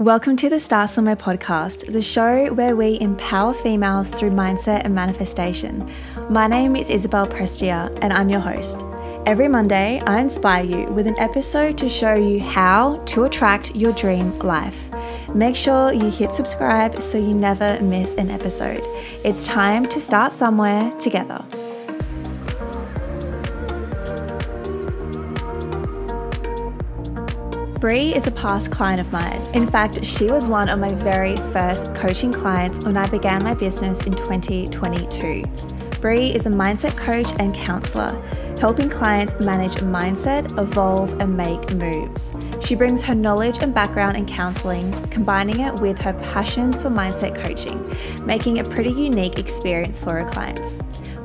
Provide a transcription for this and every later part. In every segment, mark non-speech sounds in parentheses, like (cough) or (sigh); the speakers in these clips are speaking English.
Welcome to the Start Somewhere podcast, the show where we empower females through mindset and manifestation. My name is Isabelle Prestia, and I'm your host. Every Monday, I inspire you with an episode to show you how to attract your dream life. Make sure you hit subscribe so you never miss an episode. It's time to start somewhere together. Bree is a past client of mine. In fact, she was one of my very first coaching clients when I began my business in 2022. Bree is a mindset coach and counselor, helping clients manage mindset, evolve, and make moves. She brings her knowledge and background in counseling, combining it with her passions for mindset coaching, making a pretty unique experience for her clients.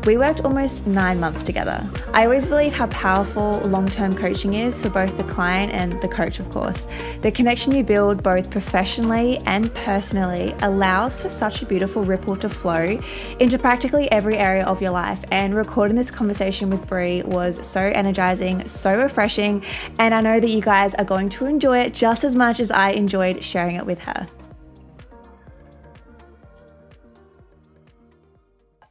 We worked almost nine months together. I always believe how powerful long term coaching is for both the client and the coach, of course. The connection you build both professionally and personally allows for such a beautiful ripple to flow into practically every area of your life. And recording this conversation with Bree was so energizing, so refreshing, and I know that you guys are going to enjoy it just as much as I enjoyed sharing it with her.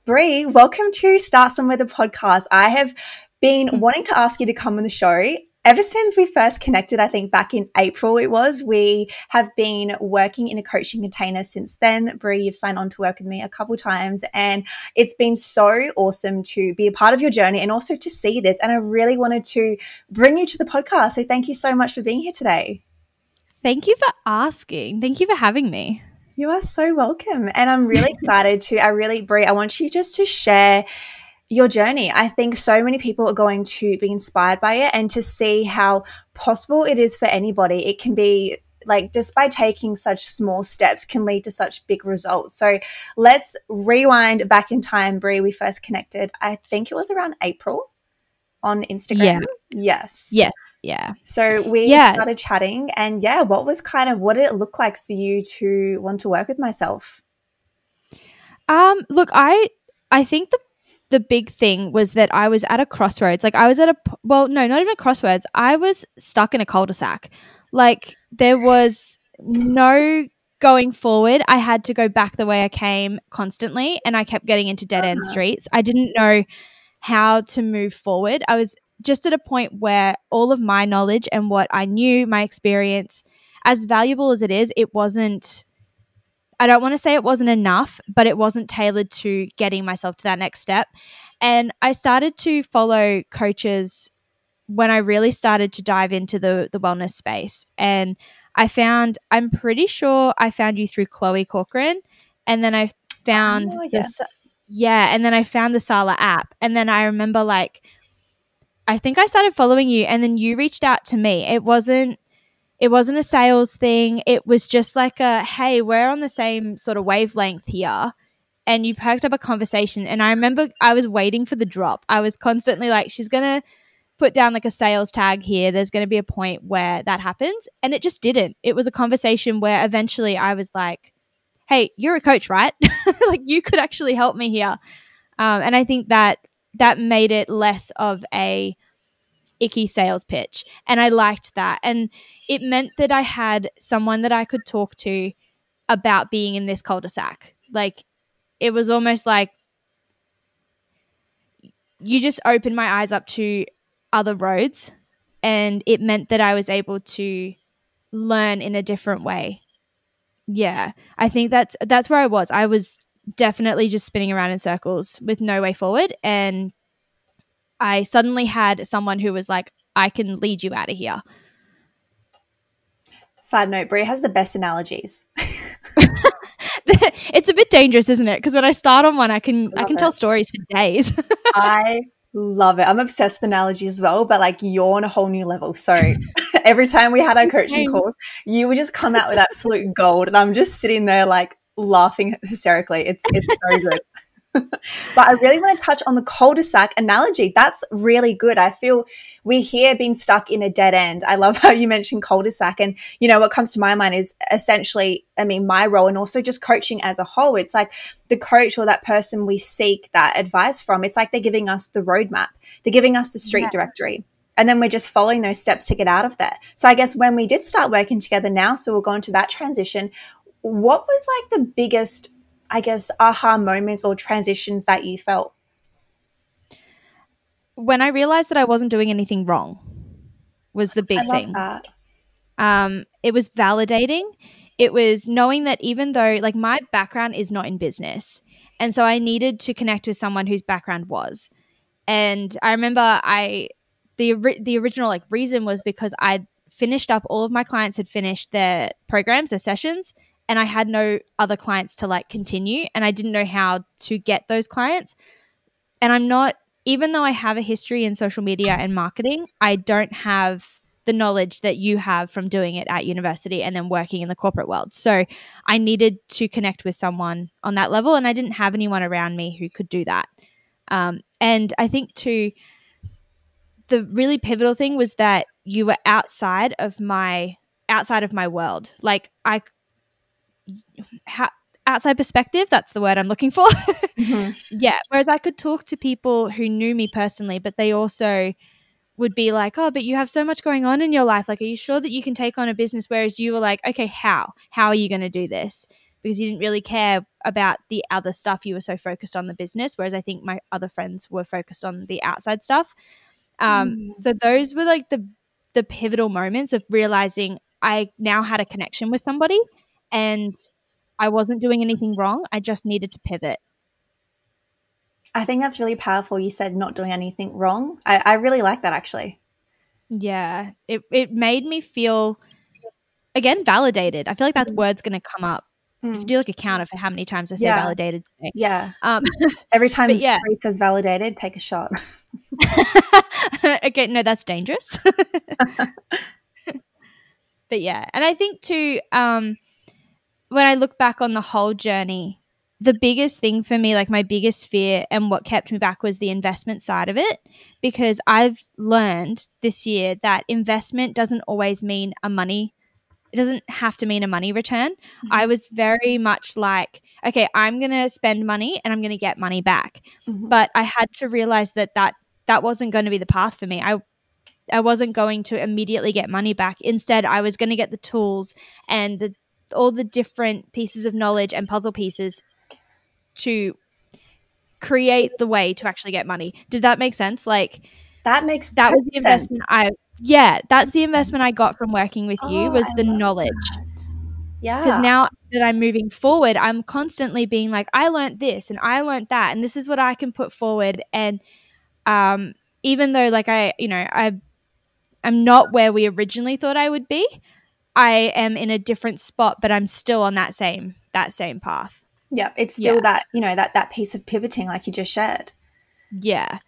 Bree, welcome to Start Somewhere the podcast. I have been mm-hmm. wanting to ask you to come on the show ever since we first connected, I think back in April it was, we have been working in a coaching container since then. Bree, you've signed on to work with me a couple times and it's been so awesome to be a part of your journey and also to see this. And I really wanted to bring you to the podcast. So thank you so much for being here today. Thank you for asking. Thank you for having me. You are so welcome. And I'm really (laughs) excited to, I really, Bree, I want you just to share your journey. I think so many people are going to be inspired by it and to see how possible it is for anybody. It can be like just by taking such small steps can lead to such big results. So let's rewind back in time, Bree. We first connected, I think it was around April on Instagram. Yeah. Yes. Yes. Yeah. So we yeah. started chatting and yeah, what was kind of what did it look like for you to want to work with myself? Um, look, I I think the the big thing was that I was at a crossroads. Like I was at a well, no, not even a crossroads. I was stuck in a cul-de-sac. Like there was no going forward. I had to go back the way I came constantly and I kept getting into dead end uh-huh. streets. I didn't know how to move forward. I was just at a point where all of my knowledge and what I knew, my experience, as valuable as it is, it wasn't. I don't want to say it wasn't enough, but it wasn't tailored to getting myself to that next step. And I started to follow coaches when I really started to dive into the the wellness space. And I found I'm pretty sure I found you through Chloe Corcoran, and then I oh, found oh, this. Yeah, and then I found the Sala app, and then I remember like I think I started following you and then you reached out to me. It wasn't it wasn't a sales thing. It was just like a hey, we're on the same sort of wavelength here. And you perked up a conversation and I remember I was waiting for the drop. I was constantly like she's going to put down like a sales tag here. There's going to be a point where that happens and it just didn't. It was a conversation where eventually I was like, "Hey, you're a coach, right? (laughs) like you could actually help me here." Um, and I think that that made it less of a icky sales pitch. And I liked that. And it meant that I had someone that I could talk to about being in this cul de sac. Like, it was almost like you just opened my eyes up to other roads. And it meant that I was able to learn in a different way. Yeah. I think that's that's where I was. I was definitely just spinning around in circles with no way forward. And I suddenly had someone who was like, I can lead you out of here. Side note, Bree has the best analogies. (laughs) it's a bit dangerous, isn't it? Because when I start on one, I can Love I can it. tell stories for days. (laughs) I love it. I'm obsessed with analogy as well, but like you're on a whole new level. So (laughs) every time we had our coaching calls, you would just come out with absolute gold, and I'm just sitting there like, laughing (laughs) hysterically. It's it's so good. (laughs) but I really want to touch on the cul-de-sac analogy. That's really good. I feel we're here being stuck in a dead end. I love (laughs) how you mentioned cul-de-sac. And, you know, what comes to my mind is essentially, I mean, my role and also just coaching as a whole. It's like the coach or that person we seek that advice from. It's like they're giving us the roadmap. They're giving us the street yeah. directory and then we're just following those steps to get out of there. So I guess when we did start working together now, so we'll go into that transition, what was like the biggest, I guess, aha moments or transitions that you felt? When I realized that I wasn't doing anything wrong was the big thing. that. Um, it was validating. It was knowing that even though, like, my background is not in business, and so I needed to connect with someone whose background was. And I remember I the the original like reason was because I'd finished up all of my clients had finished their programs, their sessions, and I had no other clients to like continue, and I didn't know how to get those clients. And I'm not even though I have a history in social media and marketing, I don't have the knowledge that you have from doing it at university and then working in the corporate world. So I needed to connect with someone on that level, and I didn't have anyone around me who could do that. Um, and I think too, the really pivotal thing was that you were outside of my outside of my world. Like I, outside perspective. That's the word I'm looking for. (laughs) Mm-hmm. Yeah. Whereas I could talk to people who knew me personally, but they also would be like, oh, but you have so much going on in your life. Like, are you sure that you can take on a business? Whereas you were like, okay, how? How are you going to do this? Because you didn't really care about the other stuff. You were so focused on the business. Whereas I think my other friends were focused on the outside stuff. Um, Mm. So those were like the the pivotal moments of realizing I now had a connection with somebody and I wasn't doing anything wrong. I just needed to pivot. I think that's really powerful. You said not doing anything wrong. I, I really like that actually. Yeah, it it made me feel again validated. I feel like that Mhm. word's going to come up. You Mm. can do like a count of how many times I say Yeah. validated today. Yeah. Um, (laughs) Every time yeah. Bree says validated, take a shot. (laughs) okay, no, that's dangerous. (laughs) but yeah, and I think too, um, when I look back on the whole journey, the biggest thing for me, like my biggest fear and what kept me back was the investment side of it. Because I've learned this year that investment doesn't always mean a money, it doesn't have to mean a money return. I was very much like, okay, I'm going to spend money and I'm going to get money back Mhm. but I had to realize that that that wasn't going to be the path for me. I I wasn't going to immediately get money back. Instead, I was going to get the tools and the all the different pieces of knowledge and puzzle pieces to create the way to actually get money. Did that make sense? Like That makes that was the perfect sense. investment I yeah, that's the investment I got from working with you Oh, was the knowledge that. Yeah. because now that I'm moving forward, I'm constantly being like, I learned this and I learned that, and this is what I can put forward. And um, even though, like, I, you know, I, I'm not where we originally thought I would be. I am in a different spot, but I'm still on that same that same path. yeah, it's still Yeah. that, you know, that that piece of pivoting like you just shared. Yeah.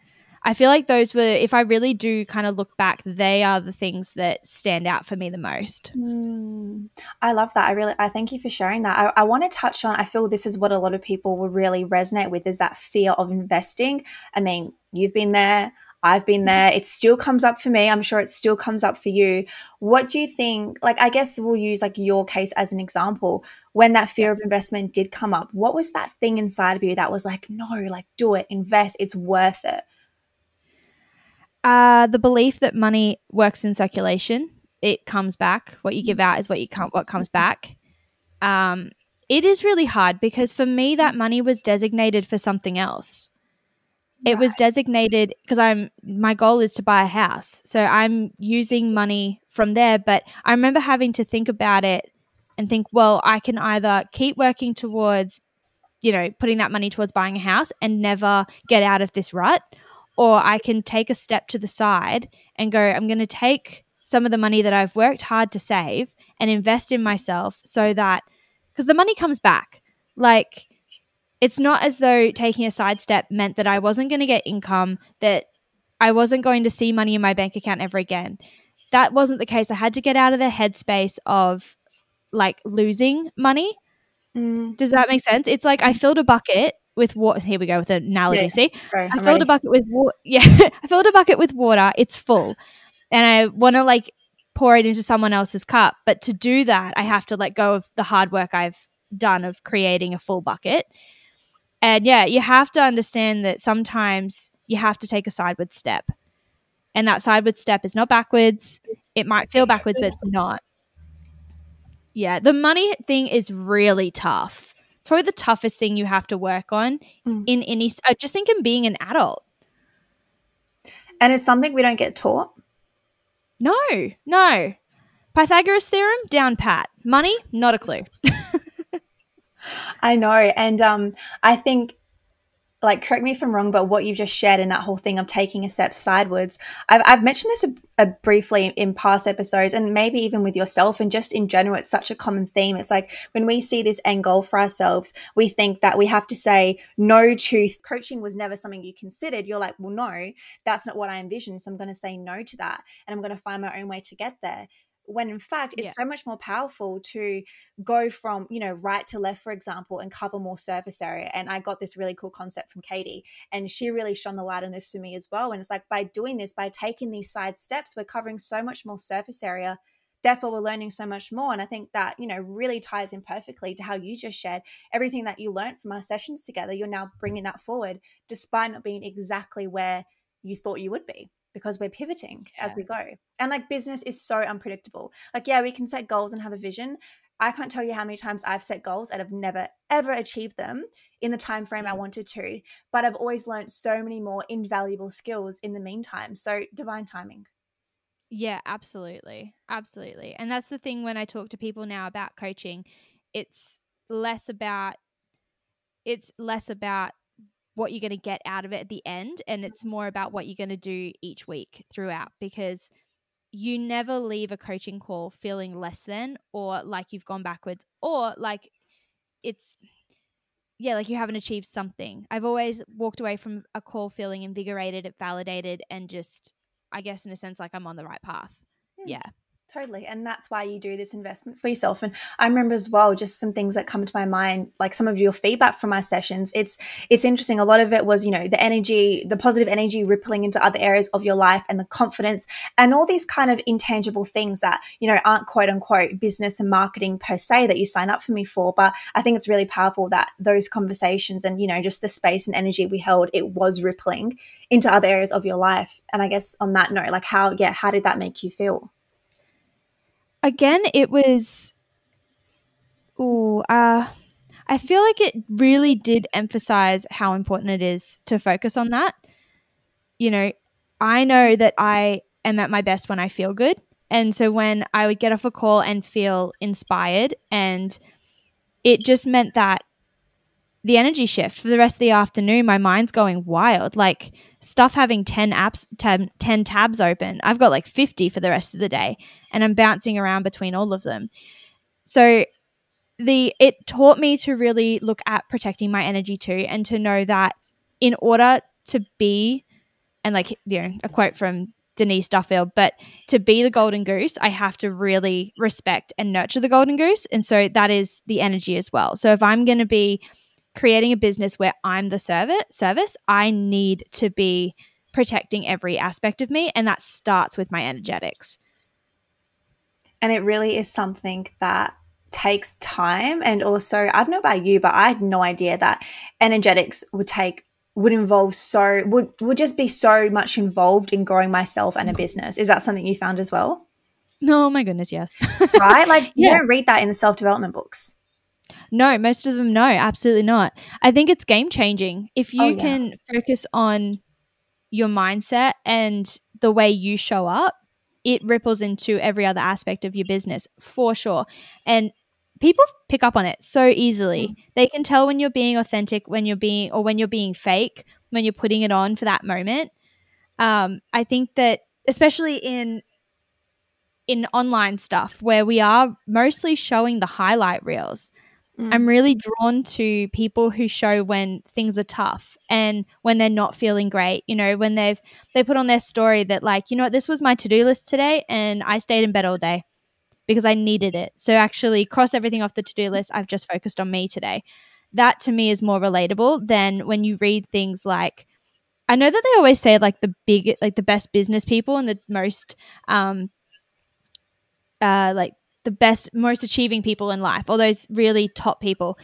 I feel like those were, if I really do kind of look back, they are the things that stand out for me the most. Mm, I love that. I really, I thank you for sharing that. I, I want to touch on, I feel this is what a lot of people will really resonate with is that fear of investing. I mean, you've been there. I've been there. It still comes up for me. I'm sure it still comes up for you. What do you think? Like, I guess we'll use like your case as an example. When that fear of investment did come up, what was that thing inside of you that was like, no, like do it, invest, it's worth it? Uh, the belief that money works in circulation, it comes back. What you give out is what you come, what comes back. Um, it is really hard because for me, that money was designated for something else. It was designated because I'm my goal is to buy a house, so I'm using money from there. But I remember having to think about it and think, well, I can either keep working towards, you know, putting that money towards buying a house and never get out of this rut, or I can take a step to the side and go, I'm going to take some of the money that I've worked hard to save and invest in myself so that because the money comes back. Like, it's not as though taking a sidestep meant that I wasn't going to get income, that I wasn't going to see money in my bank account ever again. That wasn't the case. I had to get out of the headspace of like losing money. Mm, Does that make sense? It's like I filled a bucket with water. Here we go with an analogy. Yeah. See, I filled ready. a bucket with water. (laughs) Yeah, I filled a bucket with water. It's full, and I want to like pour it into someone else's cup. But to do that, I have to let go of the hard work I've done of creating a full bucket. And yeah, you have to understand that sometimes you have to take a sideward step. And that sideward step is not backwards. It might feel backwards, but it's not. Yeah, the money thing is really tough. It's probably the toughest thing you have to work on mm. in any. I just think in being an adult. And it's something we don't get taught. No, no. Pythagoras theorem down pat. Money, not a clue. (laughs) I know, and um, I think like correct me if I'm wrong, but what you've just shared in that whole thing of taking a step sideways, I've, I've mentioned this a, a briefly in past episodes, and maybe even with yourself, and just in general, it's such a common theme. It's like when we see this end goal for ourselves, we think that we have to say no to coaching was never something you considered. You're like, well, no, that's not what I envisioned, so I'm going to say no to that, and I'm going to find my own way to get there when in fact it's yeah. so much more powerful to go from you know right to left for example and cover more surface area and i got this really cool concept from katie and she really shone the light on this for me as well and it's like by doing this by taking these side steps we're covering so much more surface area therefore we're learning so much more and i think that you know really ties in perfectly to how you just shared everything that you learned from our sessions together you're now bringing that forward despite not being exactly where you thought you would be because we're pivoting yeah. as we go. And like business is so unpredictable. Like, yeah, we can set goals and have a vision. I can't tell you how many times I've set goals and have never ever achieved them in the time frame I mm. wanted to, but I've always learned so many more invaluable skills in the meantime. So divine timing. Yeah, absolutely. Absolutely. And that's the thing when I talk to people now about coaching, it's less about it's less about what you're going to get out of it at the end and it's more about what you're going to do each week throughout because you never leave a coaching call feeling less than or like you've gone backwards or like it's yeah like you haven't achieved something. I've always walked away from a call feeling invigorated validated and just i guess in a sense like i'm on the right path. Hmm. yeah Totally. And that's why you do this investment for yourself. And I remember as well, just some things that come to my mind, like some of your feedback from my sessions. It's it's interesting. A lot of it was, you know, the energy, the positive energy rippling into other areas of your life and the confidence and all these kind of intangible things that, you know, aren't quote unquote business and marketing per se that you sign up for me for. But I think it's really powerful that those conversations and, you know, just the space and energy we held, it was rippling into other areas of your life. And I guess on that note, like how, yeah, how did that make you feel? Again, it was. Oh, uh, I feel like it really did emphasize how important it is to focus on that. You know, I know that I am at my best when I feel good. And so when I would get off a call and feel inspired, and it just meant that the energy shift for the rest of the afternoon, my mind's going wild. Like stuff having 10 apps, tab, 10 tabs open. I've got like 50 for the rest of the day and I'm bouncing around between all of them. So the it taught me to really look at protecting my energy too and to know that in order to be and like you know a quote from Denise Duffield, but to be the golden goose, I have to really respect and nurture the golden goose. And so that is the energy as well. So if I'm going to be creating a business where I'm the service, service, I need to be protecting every aspect of me. And that starts with my energetics. And it really is something that takes time. And also, I don't know about you, but I had no idea that energetics would take would involve so would would just be so much involved in growing myself and a business. Is that something you found as well? No, oh my goodness, yes. right? Like (laughs) you yeah. don't read that in the self-development books. No, most of them no, absolutely not. I think it's game changing. If you oh, yeah. can focus on your mindset and the way you show up, it ripples into every other aspect of your business for sure. And people pick up on it so easily. Mm. They can tell when you're being authentic, when you're being, or when you're being fake, when you're putting it on for that moment. Um, I think that especially in in online stuff where we are mostly showing the highlight reels Mm. I'm really drawn to people who show when things are tough and when they're not feeling great. You know, when they've they put on their story that like, you know what, this was my to-do list today and I stayed in bed all day because I needed it. So actually cross everything off the to-do list. I've just focused on me today. That to me is more relatable than when you read things like I know that they always say like the big like the best business people and the most um uh like the best, most achieving people in life, all those really top people,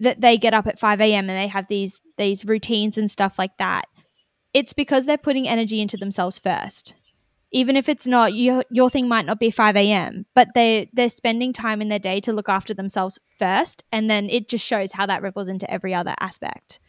that they get up at 5 a.m. and they have these these routines and stuff like that. it's because they're putting energy into themselves first. Even if it's not your your thing might not be 5 a.m., but they they're spending time in their day to look after themselves first, and then it just shows how that ripples into every other aspect.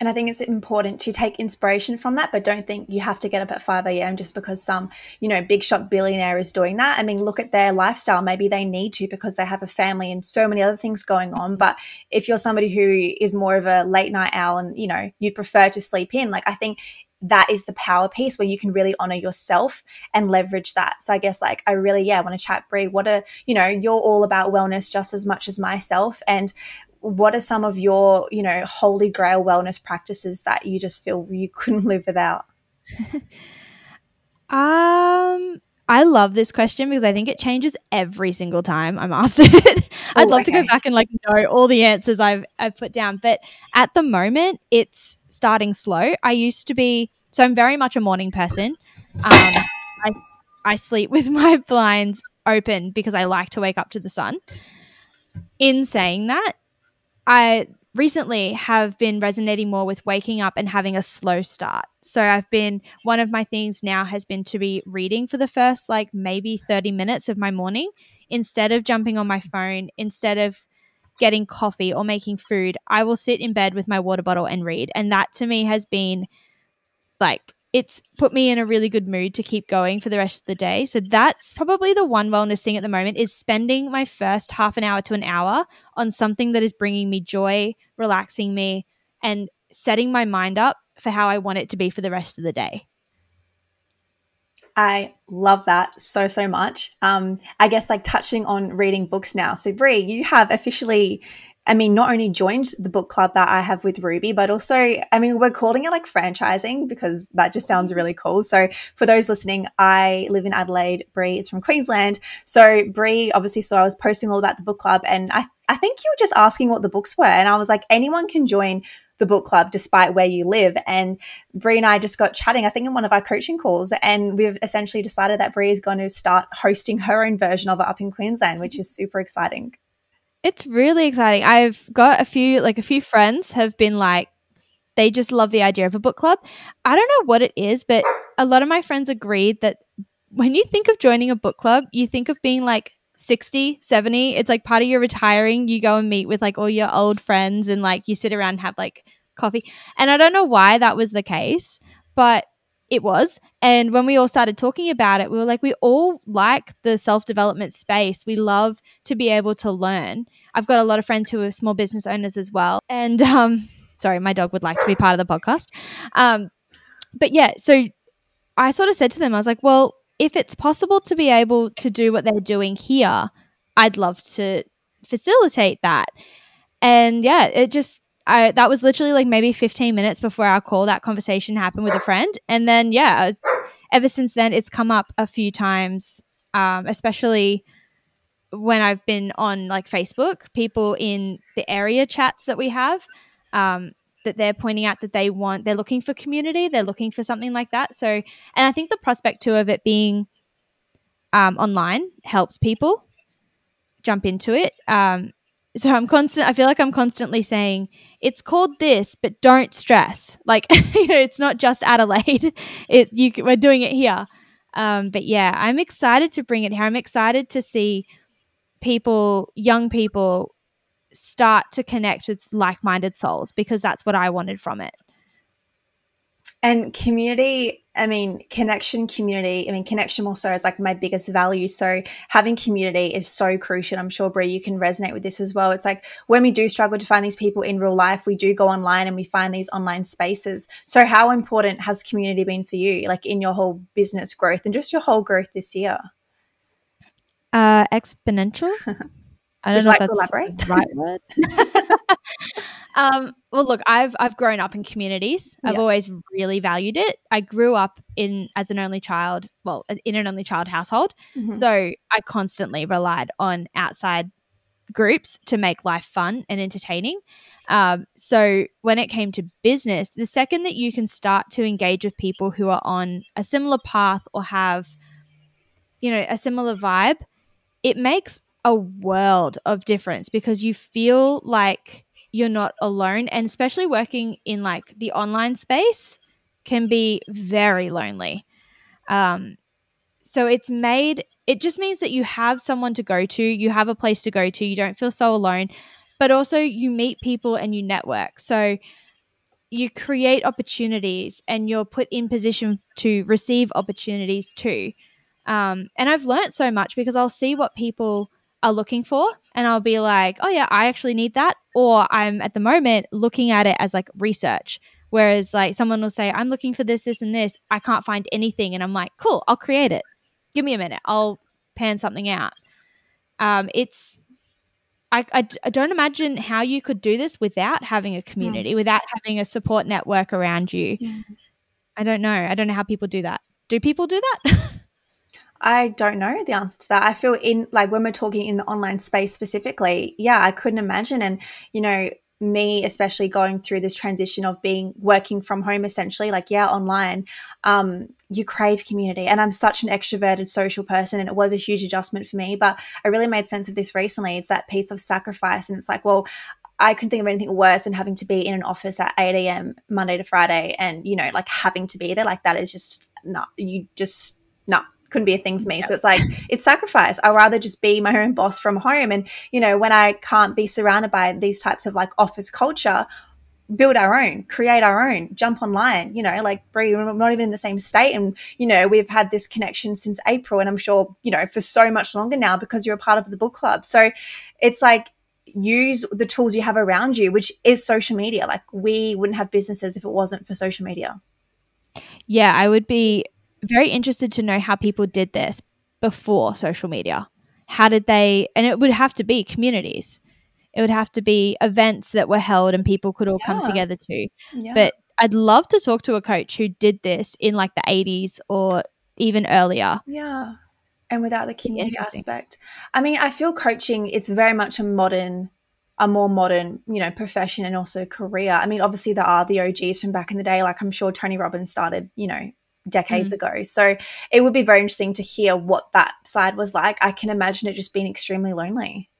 And I think it's important to take inspiration from that, but don't think you have to get up at 5 a.m. just because some, you know, big shot billionaire is doing that. I mean, look at their lifestyle. Maybe they need to because they have a family and so many other things going on. But if you're somebody who is more of a late night owl and, you know, you prefer to sleep in, like I think that is the power piece where you can really honor yourself and leverage that. So I guess like I really, yeah, want to chat, Bree. What a, you know, you're all about wellness just as much as myself. And what are some of your, you know, holy grail wellness practices that you just feel you couldn't (laughs) live without? (laughs) um, I love this question because I think it changes every single time I'm (laughs) asked it. I'd oh, love okay. to go back and like know all the answers I've I've put down, but at the moment it's starting slow. I used to be so I'm very much a morning person. Um, I I sleep with my blinds open because I like to wake up to the sun. In saying that, I recently have been resonating more with waking up and having a slow start. So I've been one of my things now has been to be reading for the first like maybe 30 minutes of my morning instead of jumping on my phone, instead of getting coffee or making food, I will sit in bed with my water bottle and read. And that to me has been like it's put me in a really good mood to keep going for the rest of the day. So that's probably the one wellness thing at the moment is spending my first half an hour to an hour on something that is bringing me joy, relaxing me, and setting my mind up for how I want it to be for the rest of the day. I love that so, so much. Um, I guess like touching on reading books now. So, Bree, you have officially I mean, not only joined the book club that I have with Ruby, but also, I mean, we're calling it like franchising because that just sounds really cool. So, for those listening, I live in Adelaide. Bree is from Queensland. So, Bree obviously saw I was posting all about the book club, and I, I think you were just asking what the books were. And I was like, anyone can join the book club despite where you live. And Bree and I just got chatting, I think, in one of our coaching calls. And we've essentially decided that Bree is going to start hosting her own version of it up in Queensland, which is super exciting. It's really exciting. I've got a few like a few friends have been like they just love the idea of a book club. I don't know what it is, but a lot of my friends agreed that when you think of joining a book club, you think of being like 60, 70. It's like part of your retiring. You go and meet with like all your old friends and like you sit around and have like coffee. And I don't know why that was the case, but it was. And when we all started talking about it, we were like, we all like the self development space. We love to be able to learn. I've got a lot of friends who are small business owners as well. And um, sorry, my dog would like to be part of the podcast. Um, but yeah, so I sort of said to them, I was like, well, if it's possible to be able to do what they're doing here, I'd love to facilitate that. And yeah, it just I, that was literally like maybe 15 minutes before our call. That conversation happened with a friend. And then, yeah, was, ever since then, it's come up a few times, um, especially when I've been on like Facebook, people in the area chats that we have, um, that they're pointing out that they want, they're looking for community, they're looking for something like that. So, and I think the prospect too of it being um, online helps people jump into it. Um, so I'm constant. I feel like I'm constantly saying it's called this, but don't stress. Like (laughs) you know, it's not just Adelaide. (laughs) It you we're doing it here. Um, but yeah, I'm excited to bring it here. I'm excited to see people, young people, start to connect with like-minded souls because that's what I wanted from it. And community, I mean, connection, community, I mean, connection also is like my biggest value. So having community is so crucial. I'm sure, Bree, you can resonate with this as well. It's like when we do struggle to find these people in real life, we do go online and we find these online spaces. So, how important has community been for you, like in your whole business growth and just your whole growth this year? Uh, exponential. (laughs) I don't know like if that's the right word. (laughs) Um, well, look, I've I've grown up in communities. I've yeah. always really valued it. I grew up in as an only child, well, in an only child household, mm-hmm. so I constantly relied on outside groups to make life fun and entertaining. Um, so when it came to business, the second that you can start to engage with people who are on a similar path or have, you know, a similar vibe, it makes a world of difference because you feel like you're not alone and especially working in like the online space can be very lonely. Um, so it's made, it just means that you have someone to go to, you have a place to go to, you don't feel so alone, but also you meet people and you network. So you create opportunities and you're put in position to receive opportunities too. Um, and I've learned so much because I'll see what people are looking for and I'll be like, oh yeah, I actually need that. Or I'm at the moment looking at it as like research. Whereas like someone will say, I'm looking for this, this, and this. I can't find anything. And I'm like, cool, I'll create it. Give me a minute. I'll pan something out. Um, it's I, I, I, don't imagine how you could do this without having a community, without having a support network around you. Yeah. I don't know. I don't know how people do that. Do people do that? (laughs) I don't know the answer to that. I feel in like when we're talking in the online space specifically, yeah, I couldn't imagine. And, you know, me especially going through this transition of being working from home essentially like yeah online um you crave community and i'm such an extroverted social person and it was a huge adjustment for me but i really made sense of this recently it's that piece of sacrifice and it's like well I couldn't think of anything worse than having to be in an office at 8 a.m. Monday to Friday and, you know, like having to be there. Like that is just not, you just, not couldn't be a thing for me. Yep. So it's like it's sacrifice. I'd rather just be my own boss from home. And you know, when I can't be surrounded by these types of like office culture, build our own, create our own, jump online. You know, like Bree, we're not even in the same state, and you know, we've had this connection since April, and I'm sure you know for so much longer now because you're a part of the book club. So it's like use the tools you have around you, which is social media. Like we wouldn't have businesses if it wasn't for social media. Yeah, I would be very interested to know how people did this before social media. How did they, and it would have to be communities. It would have to be events that were held and people could all yeah. come together to. Yeah. But I'd love to talk to a coach who did this in like the 80s or even earlier. Yeah. And without the community aspect. I mean, I feel coaching, it's very much a modern a more modern, you know, profession and also career. I mean, obviously there are the OGs from back in the day. Like I'm sure Tony Robbins started, you know, decades mm. ago. So it would be very interesting to hear what that side was like. I can imagine it just being extremely lonely.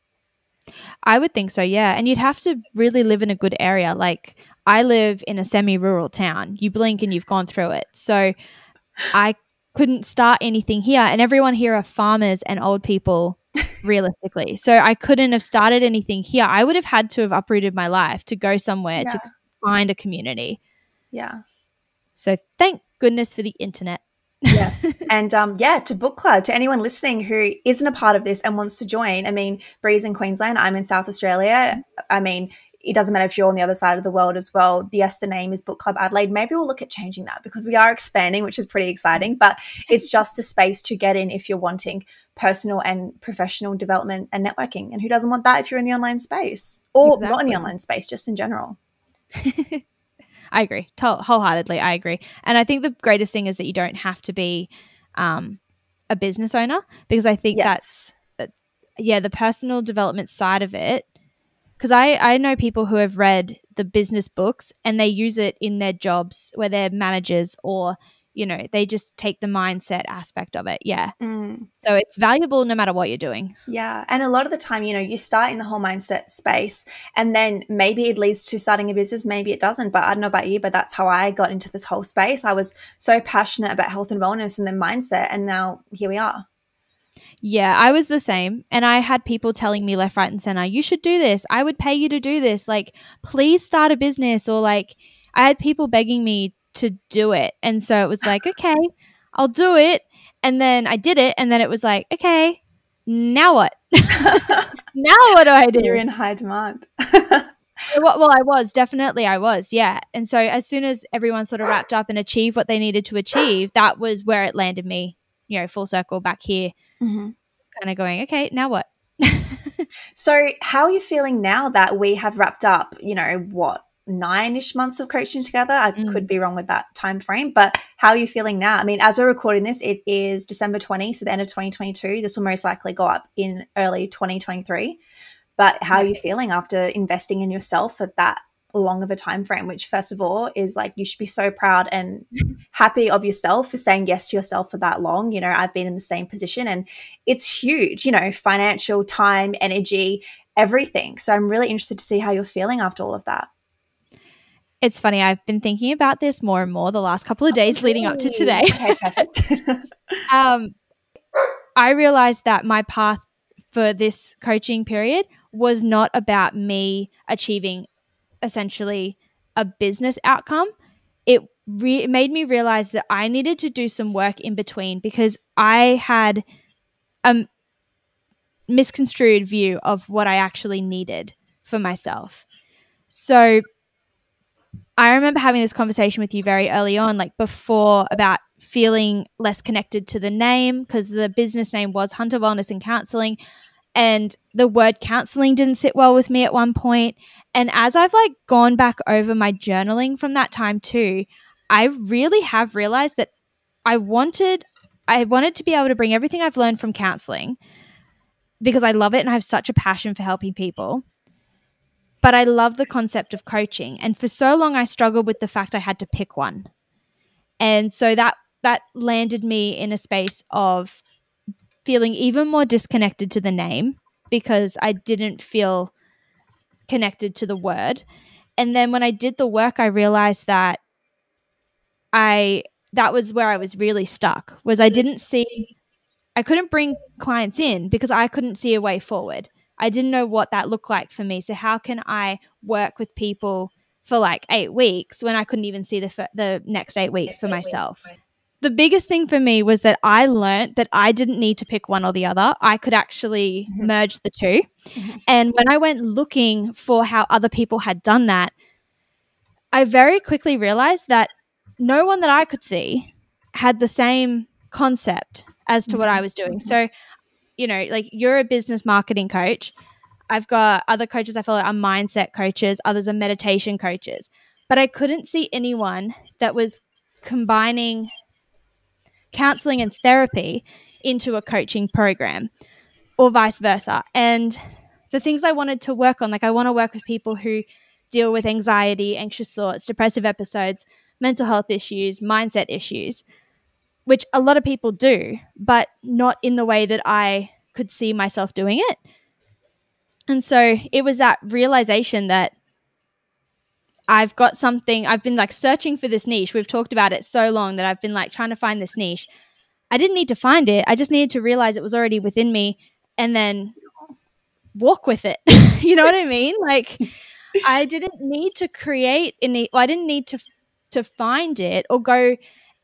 I would think so, yeah. And you'd have to really live in a good area. Like I live in a semi rural town. You blink and you've gone through it. So I couldn't start anything here. And everyone here are farmers and old people, (laughs) realistically. So I couldn't have started anything here. I would have had to have uprooted my life to go somewhere yeah. to find a community. Yeah. So thank goodness for the internet. yes. (laughs) And um, yeah, to book club, to anyone listening who isn't a part of this and wants to join, I mean, Bree's in Queensland, I'm in South Australia. I mean, it doesn't matter if you're on the other side of the world as well. Yes, the name is Book Club Adelaide. Maybe we'll look at changing that because we are expanding, which is pretty exciting. But it's just a space to get in if you're wanting personal and professional development and networking. And who doesn't want that if you're in the online space or exactly. not in the online space, just in general? (laughs) I agree. wholeheartedly, I agree. And I think the greatest thing is that you don't have to be um, a business owner because I think yes. that's that. Yeah, the personal development side of it. Because I I know people who have read the business books and they use it in their jobs where they're managers or you know they just take the mindset aspect of it yeah mm. so it's valuable no matter what you're doing yeah and a lot of the time you know you start in the whole mindset space and then maybe it leads to starting a business maybe it doesn't but i don't know about you but that's how i got into this whole space i was so passionate about health and wellness and then mindset and now here we are yeah, I was the same. And I had people telling me left, right, and center, you should do this. I would pay you to do this. Like, please start a business. Or, like, I had people begging me to do it. And so it was like, okay, I'll do it. And then I did it. And then it was like, okay, now what? (laughs) now what do I do? You're in high demand. (laughs) well, I was definitely, I was, yeah. And so as soon as everyone sort of wrapped up and achieved what they needed to achieve, that was where it landed me, you know, full circle back here, mm-hmm. kind of going, okay, now what? (laughs) so, how are you feeling now that we have wrapped up, you know, what, nine-ish months of coaching together. I mm. could be wrong with that time frame, but how are you feeling now? I mean, as we're recording this, it is December 20, so the end of 2022. This will most likely go up in early 2023. But how are you feeling after investing in yourself at that long of a time frame which first of all is like you should be so proud and (laughs) happy of yourself for saying yes to yourself for that long you know i've been in the same position and it's huge you know financial time energy everything so i'm really interested to see how you're feeling after all of that It's funny. I've been thinking about this more and more the last couple of days leading up to today. Okay, perfect. (laughs) um, I realized that my path for this coaching period was not about me achieving essentially a business outcome. It, re- it made me realize that I needed to do some work in between because I had a misconstrued view of what I actually needed for myself. So I remember having this conversation with you very early on, like before, about feeling less connected to the name because the business name was Hunter Wellness and Counseling. And the word counseling didn't sit well with me at one point. And as I've like gone back over my journaling from that time too, I really have realized that I wanted I wanted to be able to bring everything I've learned from counseling because I love it and I have such a passion for helping people. But I love the concept of coaching. And for so long I struggled with the fact I had to pick one. And so that that landed me in a space of feeling even more disconnected to the name because I didn't feel connected to the word. And then when I did the work I realized that I that was where I was really stuck was I didn't see I couldn't bring clients in because I couldn't see a way forward. I didn't know what that looked like for me. So how can I work with people for like 8 weeks when I couldn't even see the the next 8 weeks for myself? The biggest thing for me was that I learned that I didn't need to pick one or the other. I could actually mm-hmm. merge the 2 mm-hmm. And when I went looking for how other people had done that, I very quickly realized that no one that I could see had the same concept as to what I was doing. So, you know, like you're a business marketing coach. I've got other coaches I follow are mindset coaches, others are meditation coaches. But I couldn't see anyone that was combining counseling and therapy into a coaching program or vice versa. And the things I wanted to work on, like I want to work with people who deal with anxiety, anxious thoughts, depressive episodes, mental health issues, mindset issues, which a lot of people do, but not in the way that I could see myself doing it. And so it was that realization that I've got something, I've been like searching for this niche. We've talked about it so long that I've been like trying to find this niche. I didn't need to find it. I just needed to realize it was already within me and then walk with it. (laughs) you know what I mean? Like I didn't need to create any well, I didn't need to to find it or go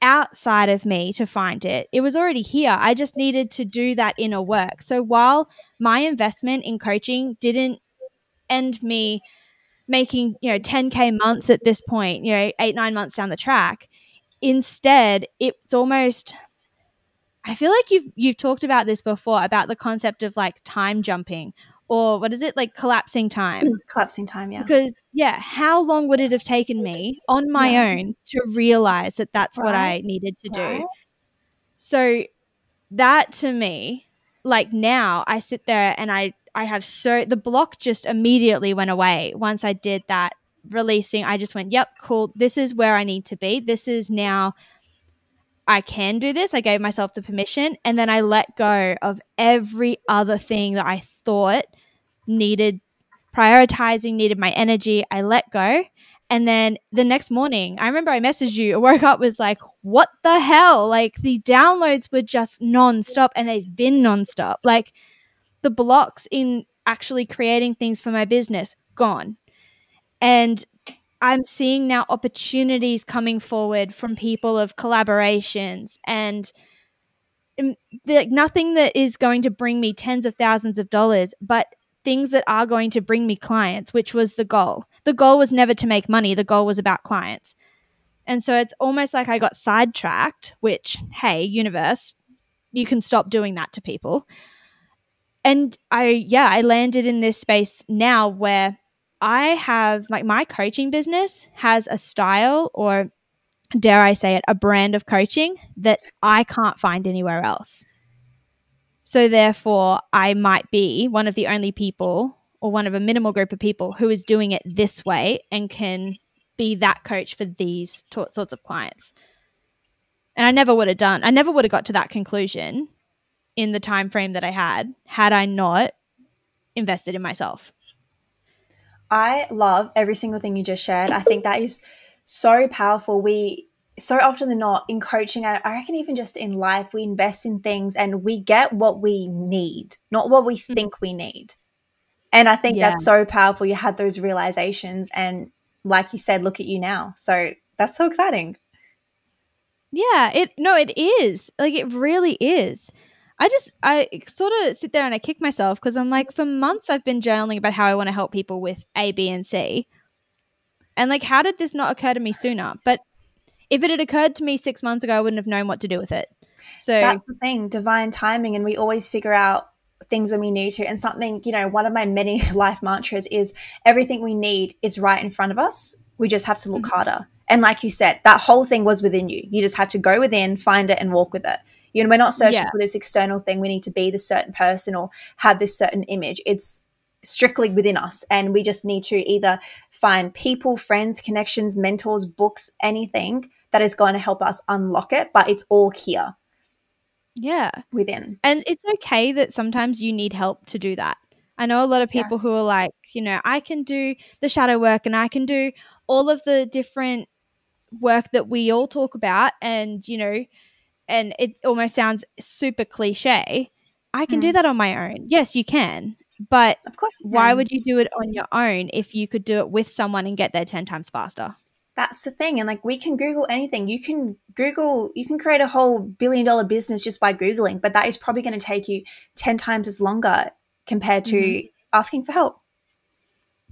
outside of me to find it. It was already here. I just needed to do that inner work. So while my investment in coaching didn't end me making, you know, 10K months at this point, you know, eight, nine months down the track, instead, it's almost I feel like you've you've talked about this before about the concept of like time jumping or what is it? Like collapsing time. (clears throat) Collapsing time yeah. Because yeah how long would it have taken me on my yeah. own to realize that that's right. what i needed to right. do so that to me like now i sit there and i i have so the block just immediately went away once i did that releasing. I just went yep cool. This is where i need to be. This is now I can do this. I gave myself the permission and then I let go of every other thing that I thought needed prioritizing, needed my energy. I let go. And then the next morning, I remember I messaged you. I woke up was like, what the hell? Like the downloads were just nonstop and they've been nonstop. Like the blocks in actually creating things for my business gone. And I'm seeing now opportunities coming forward from people of collaborations and um, the, nothing that is going to bring me tens of thousands of dollars, but things that are going to bring me clients, which was the goal. The goal was never to make money, the goal was about clients. And so it's almost like I got sidetracked, which, hey, universe, you can stop doing that to people. And I, yeah, I landed in this space now where I have, like, my coaching business has a style or, dare I say it, a brand of coaching that I can't find anywhere else. So therefore, I might be one of the only people or one of a minimal group of people who is doing it this way and can be that coach for these t- sorts of clients. And I never would have done I never would have got to that conclusion in the time frame that I had had I not invested in myself. I love every single thing you just shared. I think that is so powerful. We so often than not in coaching, I reckon even just in life, we invest in things and we get what we need, not what we mm. think we need. And I think yeah. that's so powerful. You had those realizations, and like you said, look at you now. So that's so exciting. Yeah, it no, it is. Like it really is. I just I sort of sit there and I kick myself because I'm like for months I've been journaling about how I want to help people with A, B, and C. And like how did this not occur to me sooner? But if it had occurred to me six months ago, I wouldn't have known what to do with it. So that's the thing, divine timing, and we always figure out things when we need to. And something, you know, one of my many (laughs) life mantras is everything we need is right in front of us. We just have to look mm-hmm. harder. And like you said, that whole thing was within you. You just had to go within, find it, and walk with it. You know, we're not searching yeah. for this external thing. We need to be this certain person or have this certain image. It's strictly within us. And we just need to either find people, friends, connections, mentors, books, anything that is going to help us unlock it. But it's all here. Yeah. Within. And it's okay that sometimes you need help to do that. I know a lot of people yes. who are like, you know, I can do the shadow work and I can do all of the different work that we all talk about and you know and it almost sounds super cliche i can mm. do that on my own. Yes you can but of course why would you do it on your own if you could do it with someone and get there 10 times faster? That's the thing and like we can google anything. You can google you can create a whole billion dollar business just by googling but that is probably going to take you 10 times as longer compared to mm-hmm. asking for help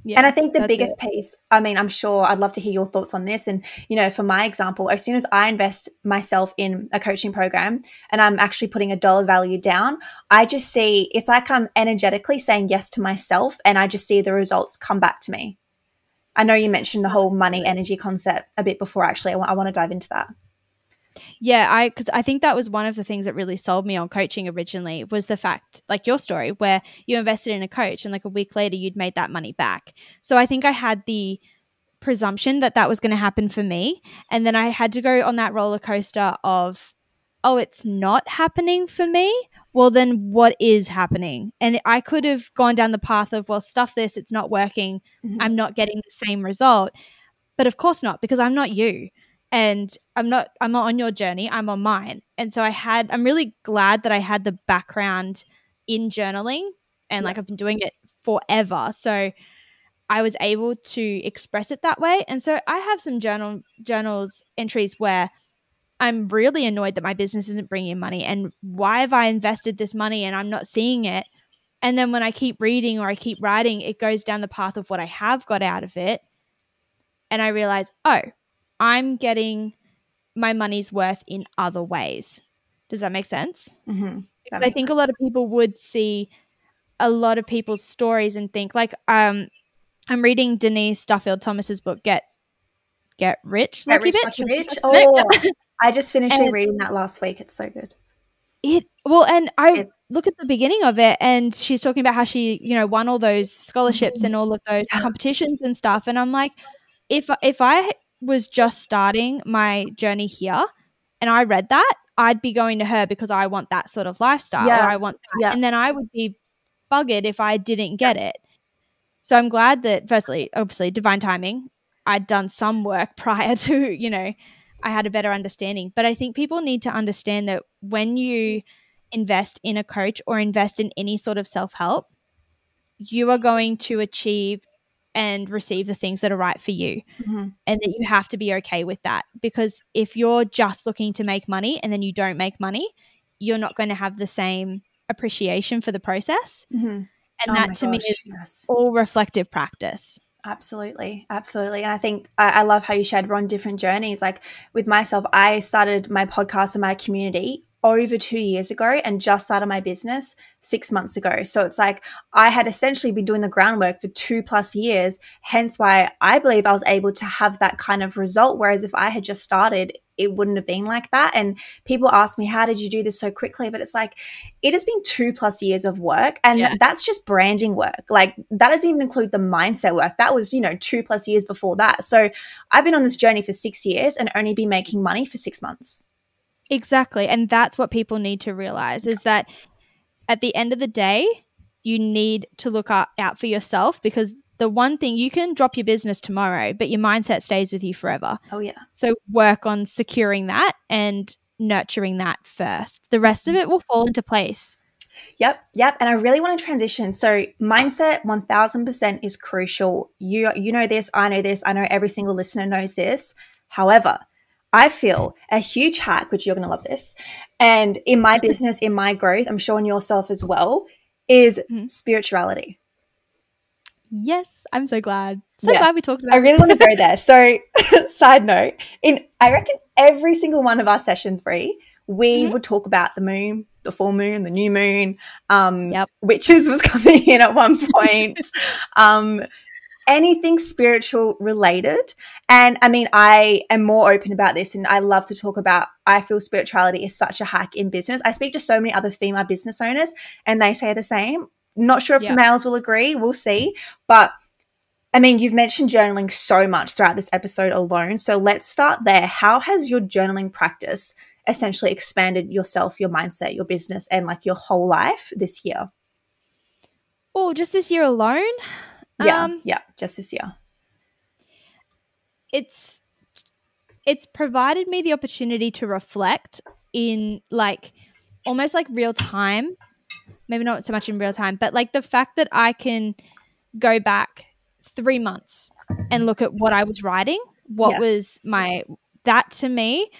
yeah, and I think the biggest it. piece, I mean, I'm sure I'd love to hear your thoughts on this. And, you know, for my example, as soon as I invest myself in a coaching program and I'm actually putting a dollar value down, I just see it's like I'm energetically saying yes to myself and I just see the results come back to me. I know you mentioned the whole money energy concept a bit before, actually. I, w- I want to dive into that. Yeah, I because I think that was one of the things that really sold me on coaching originally was the fact, like your story, where you invested in a coach and like a week later you'd made that money back. So I think I had the presumption that that was going to happen for me, and then I had to go on that roller coaster of, oh, it's not happening for me. Well, then what is happening? And I could have gone down the path of, well, stuff this, it's not working. Mm-hmm. I'm not getting the same result. But of course not, because I'm not you and I'm not I'm not on your journey, I'm on mine. And so I had I'm really glad that I had the background in journaling and yeah. like I've been doing it forever. So I was able to express it that way. And so I have some journal journals entries where I'm really annoyed that my business isn't bringing in money and why have I invested this money and I'm not seeing it? And then when I keep reading or I keep writing, it goes down the path of what I have got out of it. And I realize, oh, I'm getting my money's worth in other ways. Does that make sense? Mm-hmm. That I think sense. a lot of people would see a lot of people's stories and think like um I'm reading Denise Duffield Thomas's book Get Get Rich Lucky Get Rich, Bitch. Rich. (laughs) Oh, I just finished and reading that last week. It's so good. It well, and I it's, look at the beginning of it, and she's talking about how she, you know, won all those scholarships mm-hmm. and all of those competitions and stuff. And I'm like, if if I was just starting my journey here and I read that, I'd be going to her because I want that sort of lifestyle yeah. or I want that. Yeah. And then I would be buggered if I didn't get it. So I'm glad that firstly, obviously divine timing, I'd done some work (laughs) prior to, you know, I had a better understanding. But I think people need to understand that when you invest in a coach or invest in any sort of self-help, you are going to achieve and receive the things that are right for you. Mm-hmm. And that you have to be okay with that. Because if you're just looking to make money and then you don't make money, you're not going to have the same appreciation for the process. Mm-hmm. And oh that to gosh, me is yes. all reflective practice. Absolutely. Absolutely. And I think I, I love how you shared we're on different journeys. Like with myself, I started my podcast and my community over two years ago and just started my business six months ago. So it's like I had essentially been doing the groundwork for two plus years, hence why I believe I was able to have that kind of result. Whereas if I had just started, it wouldn't have been like that. And people ask me, How did you do this so quickly? But it's like, it has been two plus years of work. And yeah. that's just branding work. Like, that doesn't even include the mindset work. That was, you know, two plus years before that. So I've been on this journey for six years and only been making money for six months. Exactly. And that's what people need to realize is that at the end of the day, you need to look out for yourself because the one thing you can drop your business tomorrow, but your mindset stays with you forever. Oh, yeah. So work on securing that and nurturing that first. The rest of it will fall into place. Yep, yep. And I really want to transition. So mindset 1000% is crucial. You you know this, I know this, I know every single listener knows this. However, I feel a huge hack, which you're going to love this, and in my (laughs) business, in my growth, I'm sure in yourself as well, is mm-hmm. spirituality. Yes, I'm so glad. So yes. glad we talked about. It. I really want to go there. So, (laughs) (laughs) side note, in I reckon every single one of our sessions, Bree, we mm-hmm. would talk about the moon, the full moon, the new moon. Um, yep. Witches was coming in at one point. um, anything spiritual related. And I mean, I am more open about this and I love to talk about, I feel spirituality is such a hack in business. I speak to so many other female business owners and they say the same. Not sure if yep. the males will agree. We'll see. But I mean, you've mentioned journaling so much throughout this episode alone. So let's start there. How has your journaling practice essentially expanded yourself, your mindset, your business, and like your whole life this year? Oh, just this year alone? Yeah, um, yeah, just this year. It's it's provided me the opportunity to reflect in like almost like real time. Maybe not so much in real time, but like the fact that I can go back three months and look at what I was writing, what yes. was my that to me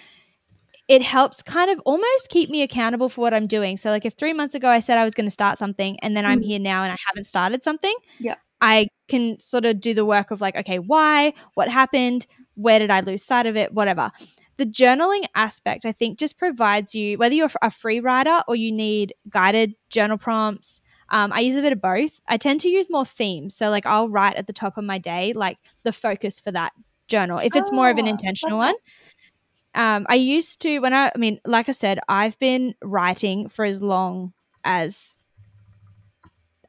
it helps kind of almost keep me accountable for what I'm doing. So, like if three months ago I said I was going to start something and then I'm mm. here now and I haven't started something, yeah, I can sort of do the work of like, okay, why? What happened? Where did I lose sight of it? Whatever. The journaling aspect, I think, just provides you, whether you're a free writer or you need guided journal prompts. Um, I use a bit of both. I tend to use more themes. So, like, I'll write at the top of my day, like the focus for that journal. If it's oh, more of an oh, intentional okay. one, um, I used to when I, I mean, like I said, I've been writing for as long as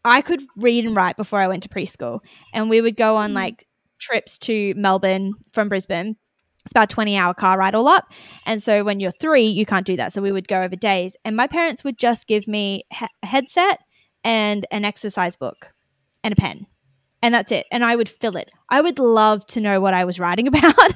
I could read and write before I went to preschool, and we would go on mm. like trips to Melbourne from Brisbane. It's about a 20 hour car ride all up. And so when you're three, you can't do that. So we would go over days. And my parents would just give me a headset and an exercise book and a pen. And that's it. And I would fill it. I would love to know what I was writing (laughs) about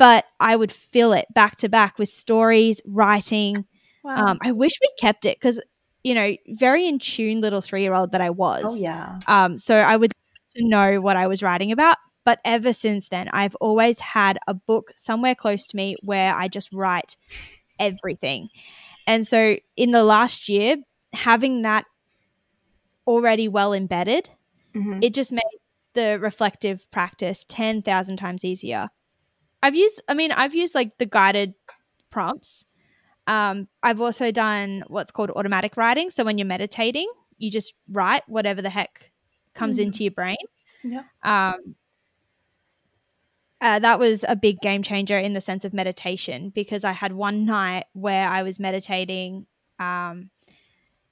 but I would fill it back to back with stories, writing. Wow. Um, I wish we kept it because, you know, very in tune little three year old that I was. Oh, yeah. Um, so I would to know what I was writing about. But ever since then, I've always had a book somewhere close to me where I just write everything. And so in the last year, having that already well embedded, mm-hmm. it just made the reflective practice 10,000 times easier. I've used, I mean, I've used like the guided prompts. Um, I've also done what's called automatic writing. So when you're meditating, you just write whatever the heck comes mm. into your brain. Yeah. Um, uh, that was a big game changer in the sense of meditation because I had one night where I was meditating um,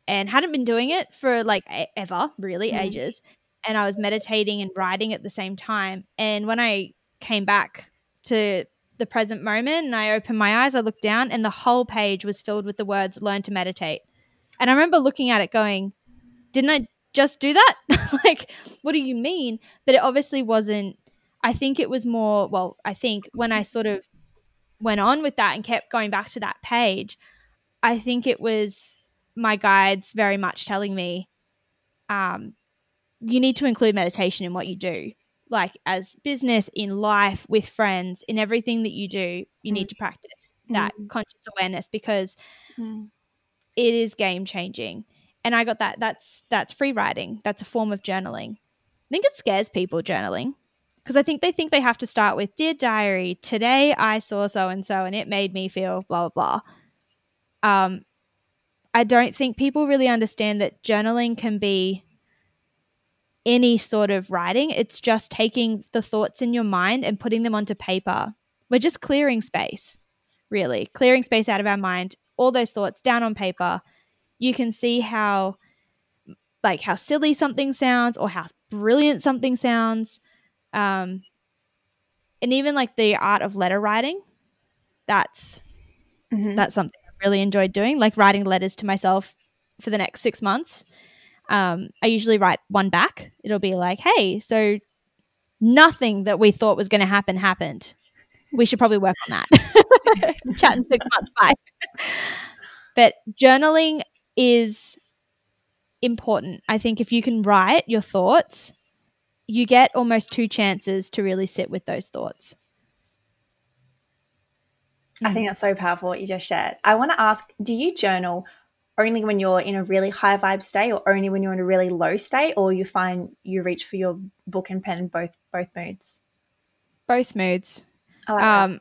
and hadn't been doing it for like ever, really, mm. ages. And I was meditating and writing at the same time. And when I came back to the present moment and I opened my eyes, I looked down and the whole page was filled with the words learn to meditate. And I remember looking at it going, didn't I just do that? (laughs) like, what do you mean? But it obviously wasn't. I think it was more, well, I think when I sort of went on with that and kept going back to that page, I think it was my guides very much telling me, um, you need to include meditation in what you do like as business, in life, with friends, in everything that you do, you mm. need to practice that mm. conscious awareness because mm. it is game changing. And I got that. That's that's free writing. That's a form of journaling. I think it scares people journaling because I think they think they have to start with Dear Diary, today I saw so and so and it made me feel blah blah blah. Um, I don't think people really understand that journaling can be any sort of writing. It's just taking the thoughts in your mind and putting them onto paper. We're just clearing space, really, clearing space out of our mind, all those thoughts down on paper. You can see how like how silly something sounds or how brilliant something sounds. Um, and even like the art of letter writing, that's mm-hmm. that's something I really enjoyed doing, like writing letters to myself for the next six months um, I usually write one back. It'll be like, hey, so nothing that we thought was going to happen happened. We should probably work on that. (laughs) Chat in six months. Bye. But journaling is important. I think if you can write your thoughts, you get almost two chances to really sit with those thoughts. I think that's so powerful what you just shared. I want to ask do you journal only when you're in a really high vibe state or only when you're in a really low state or you find you reach for your book and pen in both both moods? Both moods. Like um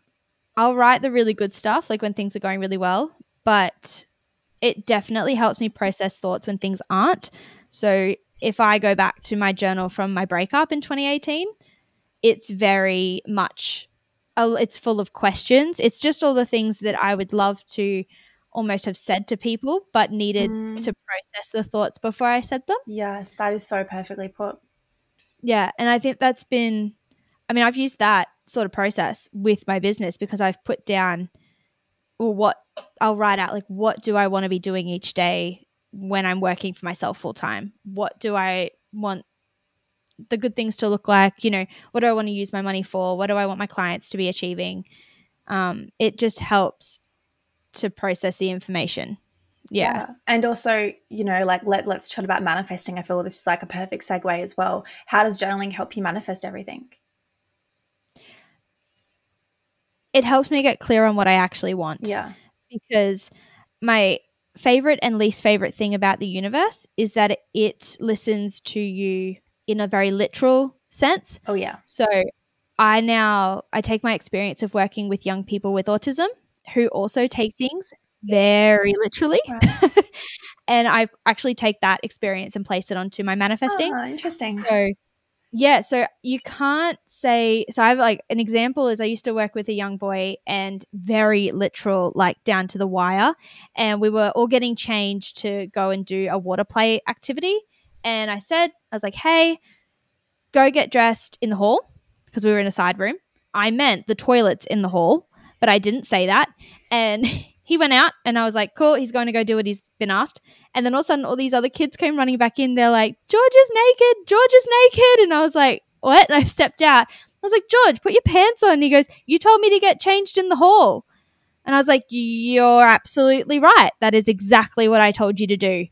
I'll write the really good stuff like when things are going really well, but it definitely helps me process thoughts when things aren't. So if I go back to my journal from my breakup in 2018, it's very much it's full of questions. It's just all the things that I would love to almost have said to people, but needed Mm. to process the thoughts before I said them. yes, that is so perfectly put. Yeah. And I think that's been, I mean, I've used that sort of process with my business because I've put down, well, what I'll write out, like, what do I want to be doing each day when I'm working for myself full time? What do I want the good things to look like? You know, what do I want to use my money for? What do I want my clients to be achieving? Um, it just helps to process the information. Yeah. And also, you know, like let let's chat about manifesting. I feel this is like a perfect segue as well. How does journaling help you manifest everything? It helps me get clear on what I actually want. Yeah. because my favorite and least favorite thing about the universe is that it listens to you in a very literal sense. Oh yeah. So I now I take my experience of working with young people with autism who also take things very literally. (laughs) And I actually take that experience and place it onto my manifesting. Ah, interesting. So yeah, so you can't say so I have like an example is I used to work with a young boy and very literal, like down to the wire. And we were all getting changed to go and do a water play activity. And I said, I was like, hey, go get dressed in the hall because we were in a side room. I meant the toilets in the hall, but I didn't say that. And (laughs) he went out and I was like, cool, he's going to go do what he's been asked. And then all of a sudden, all these other kids came running back in. They're like, George is naked. George is naked. And I was like, what? And I stepped out. I was like, George, put your pants on. And he goes, you told me to get changed in the hall. And I was like, you're absolutely right. That is exactly what I told you to do.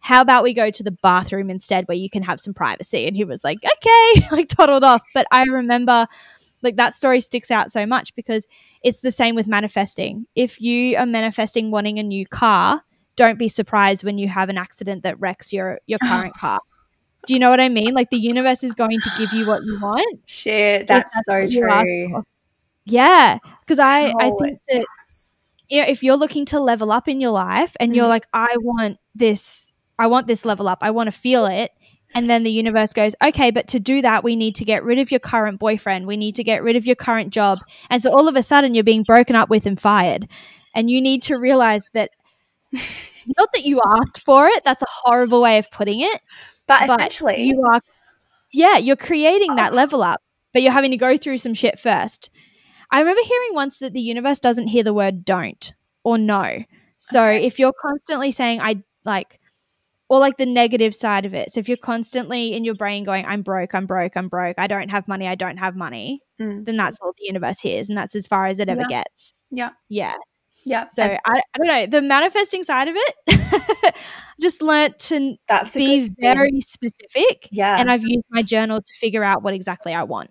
How about we go to the bathroom instead where you can have some privacy? And he was like, okay, (laughs) like toddled off. But I remember like that story sticks out so much because it's the same with manifesting. If you are manifesting wanting a new car, don't be surprised when you have an accident that wrecks your your (sighs) current car. Do you know what I mean? Like the universe is going to give you what you want. Shit, that's that's so what you ask true. Yeah, because I I Oh, think that you know, if you're looking to level up in your life and you're Mhm. like, I want this, I want this level up, I want to feel it. And then the universe goes, okay, but to do that, we need to get rid of your current boyfriend. We need to get rid of your current job. And so all of a sudden, you're being broken up with and fired. And you need to realize that (laughs) not that you asked for it, that's a horrible way of putting it. But But essentially, you are, yeah, you're creating that oh. level up, but you're having to go through some shit first. I remember hearing once that the universe doesn't hear the word don't or no. So Okay. if you're constantly saying, I like, or like the negative side of it. So if you're constantly in your brain going, I'm broke, I'm broke, I'm broke, I don't have money, I don't have money, Mm. then that's all the universe hears. And that's as far as it ever Yeah. gets. Yeah. Yeah. yeah. So I, I don't know. The manifesting side of it, (laughs) just learnt to that's be very specific yeah. and I've used my journal to figure out what exactly I want.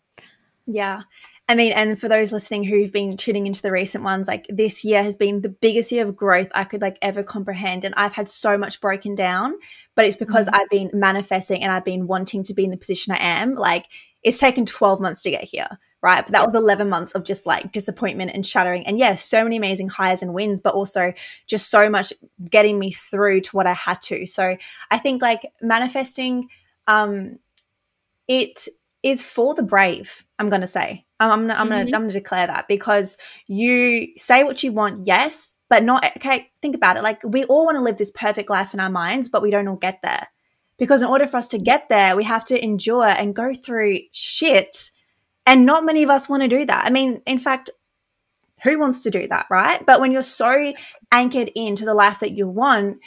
Yeah. I mean, and for those listening who've been tuning into the recent ones, like this year has been the biggest year of growth I could like ever comprehend. And I've had so much broken down, but it's because Mhm. I've been manifesting and I've been wanting to be in the position I am. Like it's taken 12 months to get here, right? But that was 11 months of just like disappointment and shattering. And yes, so many amazing highs and wins, but also just so much getting me through to what I had to. So I think like manifesting, um, it is for the brave. I'm going to say. I'm, I'm, gonna, mm-hmm. I'm going to I'm going to declare that because you say what you want, yes, but not okay. Think about it. Like we all want to live this perfect life in our minds, but we don't all get there because in order for us to get there, we have to endure and go through shit. And not many of us want to do that. I mean, in fact, who wants to do that, right? But when you're so anchored into the life that you want,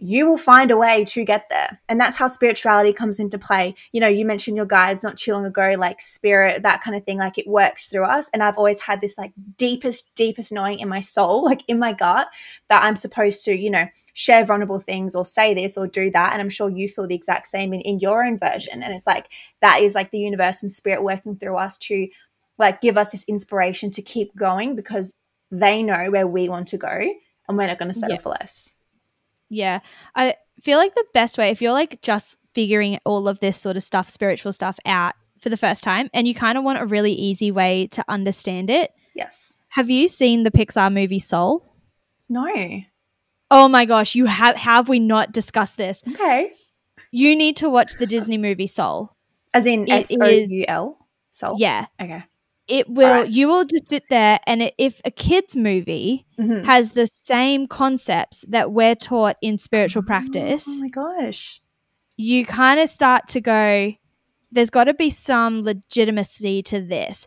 you will find a way to get there. And that's how spirituality comes into play. You know, you mentioned your guides not too long ago, like spirit, that kind of thing, like it works through us. And I've always had this like deepest, deepest knowing in my soul, (laughs) like in my gut, that I'm supposed to, you know, share vulnerable things or say this or do that. And I'm sure you feel the exact same in, in your own version. And it's like that is like the universe and spirit working through us to like give us this inspiration to keep going because they know where we want to go and we're not going to settle yeah. for less. Yeah. I feel like the best way, if you're like just figuring all of this sort of stuff, spiritual stuff out for the first time, and you kind of want a really easy way to understand it. Yes. Have you seen the Pixar movie Soul? No. Oh my gosh, you have have we not discussed this? Okay. You need to watch the Disney movie Soul. As in S O U L? Soul. Yeah. Okay it will right. you will just sit there and it, if a kids movie mm-hmm. has the same concepts that we're taught in spiritual practice oh my gosh you kind of start to go there's got to be some legitimacy to this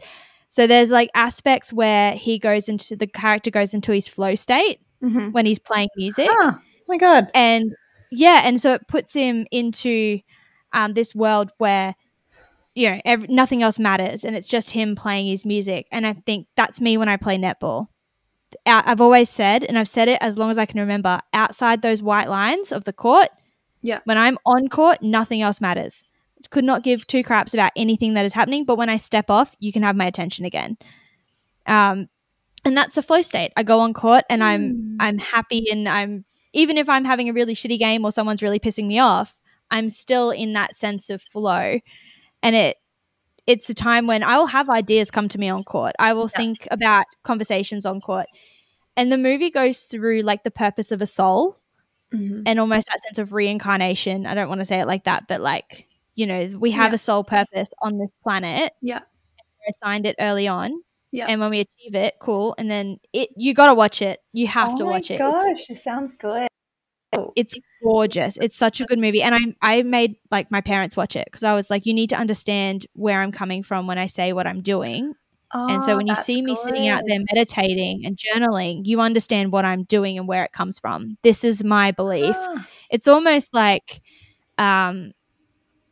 so there's like aspects where he goes into the character goes into his flow state mm-hmm. when he's playing music oh my god and yeah and so it puts him into um, this world where you know, nothing else matters, and it's just him playing his music. And I think that's me when I play netball. I've always said, and I've said it as long as I can remember, outside those white lines of the court, yeah, when I'm on court, nothing else matters. Could not give two craps about anything that is happening, but when I step off, you can have my attention again. Um, and that's a flow state. I go on court and I'm mm. I'm happy, and I'm even if I'm having a really shitty game or someone's really pissing me off, I'm still in that sense of flow and it it's a time when I will have ideas come to me on court. I will yeah. think about conversations on court. And the movie goes through like the purpose of a soul mm-hmm. and almost that sense of reincarnation. I don't want to say it like that, but like, you know, we have yeah. a soul purpose on this planet. Yeah. I signed it early on. Yeah. And when we achieve it, cool. And then it you gotta watch it. You have oh to watch it. Gosh, it sounds good. It's gorgeous. It's such a good movie, and I I made like my parents watch it because I was like, you need to understand where I'm coming from when I say what I'm doing. Oh, and so oh, when you see me good. sitting out there meditating and journaling, you understand what I'm doing and where it comes from. This is my belief. Ah. It's almost like um,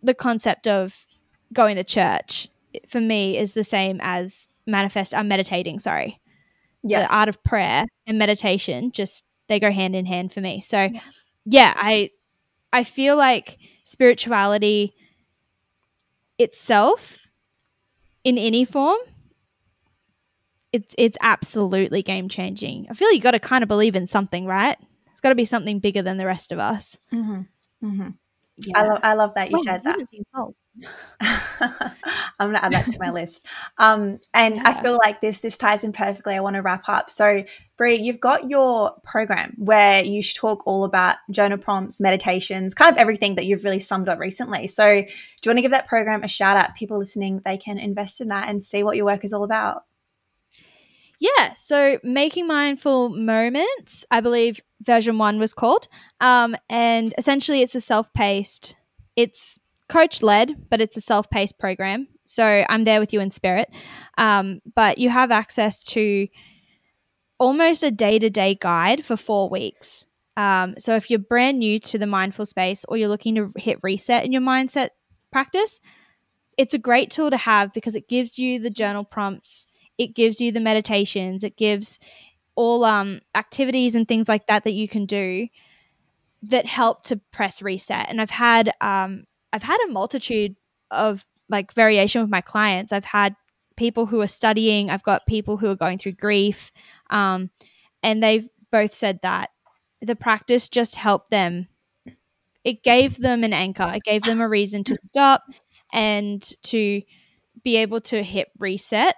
the concept of going to church for me is the same as manifest. I'm meditating. Sorry, yeah, the art of prayer and meditation just they go hand in hand for me. So yeah, yeah I I feel like spirituality itself in any form it's it's absolutely game changing. I feel you got to kind of believe in something, right? It's got to be something bigger than the rest of us. Mm-hmm. Mm-hmm. Yeah. I love I love that you oh, shared that. I'm gonna add that to my list. Um, and yeah. I feel like this this ties in perfectly. I want to wrap up. So, Bree, you've got your program where you talk all about journal prompts, meditations, kind of everything that you've really summed up recently. So, do you want to give that program a shout out? People listening, they can invest in that and see what your work is all about. Yeah, so making mindful moments, I believe version one was called, um, and essentially it's a self-paced. It's coach led, but it's a self paced program. So I'm there with you in spirit. Um, but you have access to almost a day to day guide for four weeks. Um, so if you're brand new to the mindful space or you're looking to hit reset in your mindset practice, it's a great tool to have because it gives you the journal prompts, it gives you the meditations, it gives all um, activities and things like that that you can do that help to press reset. And I've had um, I've had a multitude of like variation with my clients. I've had people who are studying, I've got people who are going through grief, um, and they've both said that the practice just helped them. It gave them an anchor. It gave them a reason to stop and to be able to hit reset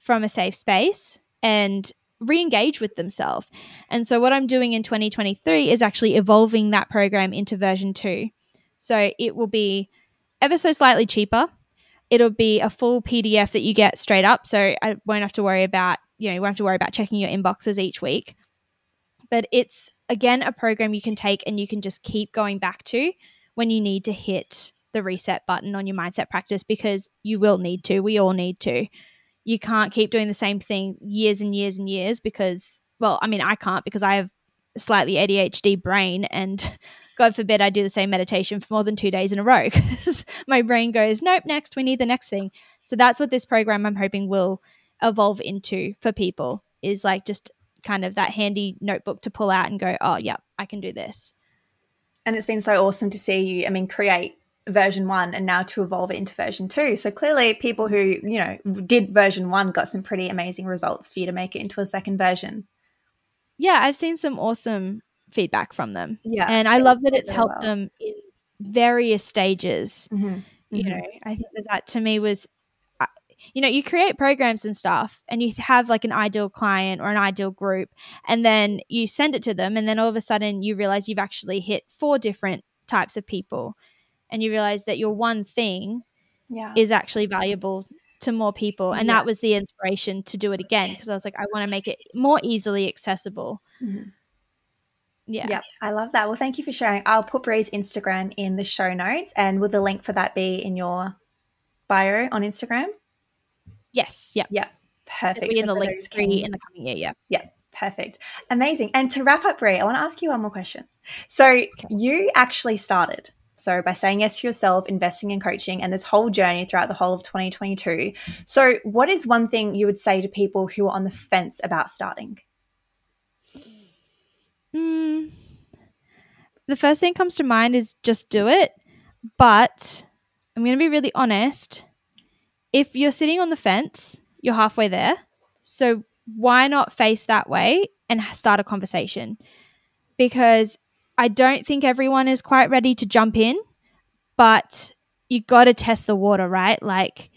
from a safe space and re-engage with themselves. And so what I'm doing in 2023 is actually evolving that program into version 2. So it will be ever so slightly cheaper. It'll be a full PDF that you get straight up. So I won't have to worry about, you know, you won't have to worry about checking your inboxes each week. But it's again a program you can take and you can just keep going back to when you need to hit the reset button on your mindset practice because you will need to. We all need to. You can't keep doing the same thing years and years and years because, well, I mean, I can't because I have slightly ADHD brain and (laughs) God forbid I do the same meditation for more than two days in a row (laughs) because my brain goes, nope, next, we need the next thing. So that's what this program I'm hoping will evolve into for people is like just kind of that handy notebook to pull out and go, oh, yeah, I can do this. And it's been so awesome to see you, I mean, create version one and now to evolve it into version two. So clearly, people who, you know, did version one got some pretty amazing results for you to make it into a second version. Yeah, I've seen some awesome feedback from them. Yeah. And I love that it's helped well. them in various stages. Mm-hmm. You mm-hmm. know, I think that that to me was you know, you create programs and stuff and you have like an ideal client or an ideal group and then you send it to them and then all of a sudden you realize you've actually hit four different types of people and you realize that your one thing yeah. is actually valuable to more people and yeah. that was the inspiration to do it again because I was like I want to make it more easily accessible. Mm-hmm. Yeah. Yeah. I love that. Well, thank you for sharing. I'll put Bree's Instagram in the show notes. And will the link for that be in your bio on Instagram? Yes. Yeah. Yeah. Perfect. It'll be in the link tree in the coming year. Yeah. Yeah. Perfect. Amazing. And to wrap up, Bree, I want to ask you one more question. So okay. you actually started. So by saying yes to yourself, investing in coaching, and this whole journey throughout the whole of 2022. So what is one thing you would say to people who are on the fence about starting? Mm, the first thing comes to mind is just do it. But I'm going to be really honest if you're sitting on the fence, you're halfway there. So why not face that way and start a conversation? Because I don't think everyone is quite ready to jump in, but you got to test the water, right? Like,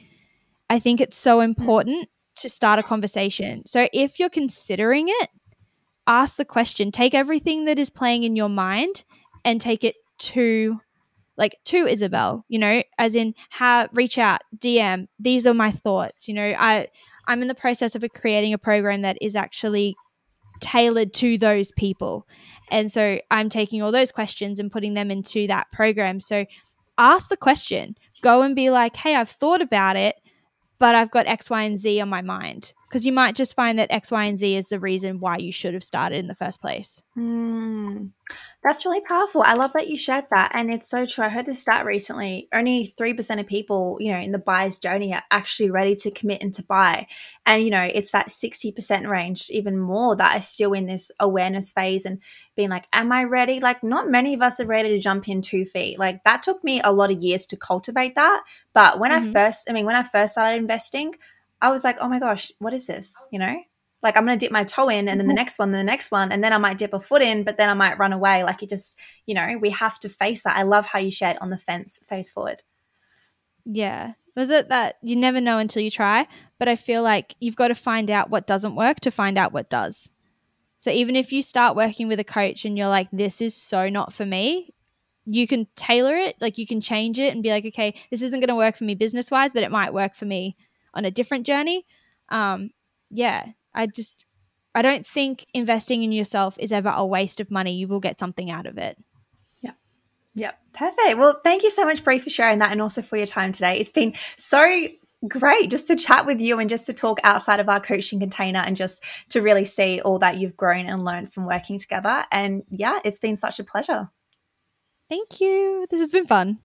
I think it's so important to start a conversation. So if you're considering it, ask the question. Take everything that is playing in your mind and take it to like to Isabelle, you know, as in how reach out, DM, these are my thoughts. You know, I I'm in the process of creating a program that is actually tailored to those people. And so I'm taking all those questions and putting them into that program. So ask the question. Go and be like, hey, I've thought about it, but I've got X, Y, and Z on my mind because you might just find that X, Y, and Z is the reason why you should have started in the first place. Mm, that's really powerful. I love that you shared that. And it's so true. I heard this stat recently. Only 3% of people, you know, in the buyer's journey are actually ready to commit and to buy. And, you know, it's that 60% range, even more, that are still in this awareness phase and being like, am I ready? Like, not many of us are ready to jump in two feet. Like, that took me a lot of years to cultivate that. But when mm-hmm. I first, I mean, when I first started investing, I was like, oh my gosh, what is this? You know, like I'm going to dip my toe in and then the mm-hmm. next one, the next one, and then I might dip a foot in, but then I might run away. Like it just, you know, we have to face that. I love how you shared on the fence, face forward. Yeah. Was it that you never know until you try? But I feel like you've got to find out what doesn't work to find out what does. So even if you start working with a coach and you're like, this is so not for me, you can tailor it. Like you can change it and be like, okay, this isn't going to work for me business wise, but it might work for me on a different journey. Um, yeah, I just I don't think investing in yourself is ever a waste of money. You will get something out of it. Yeah. Yeah. Perfect. Well, thank you so much, Bree, for sharing that and also for your time today. It's been so great just to chat with you and just to talk outside of our coaching container and just to really see all that you've grown and learned from working together. And yeah, it's been such a pleasure. Thank you. This has been fun.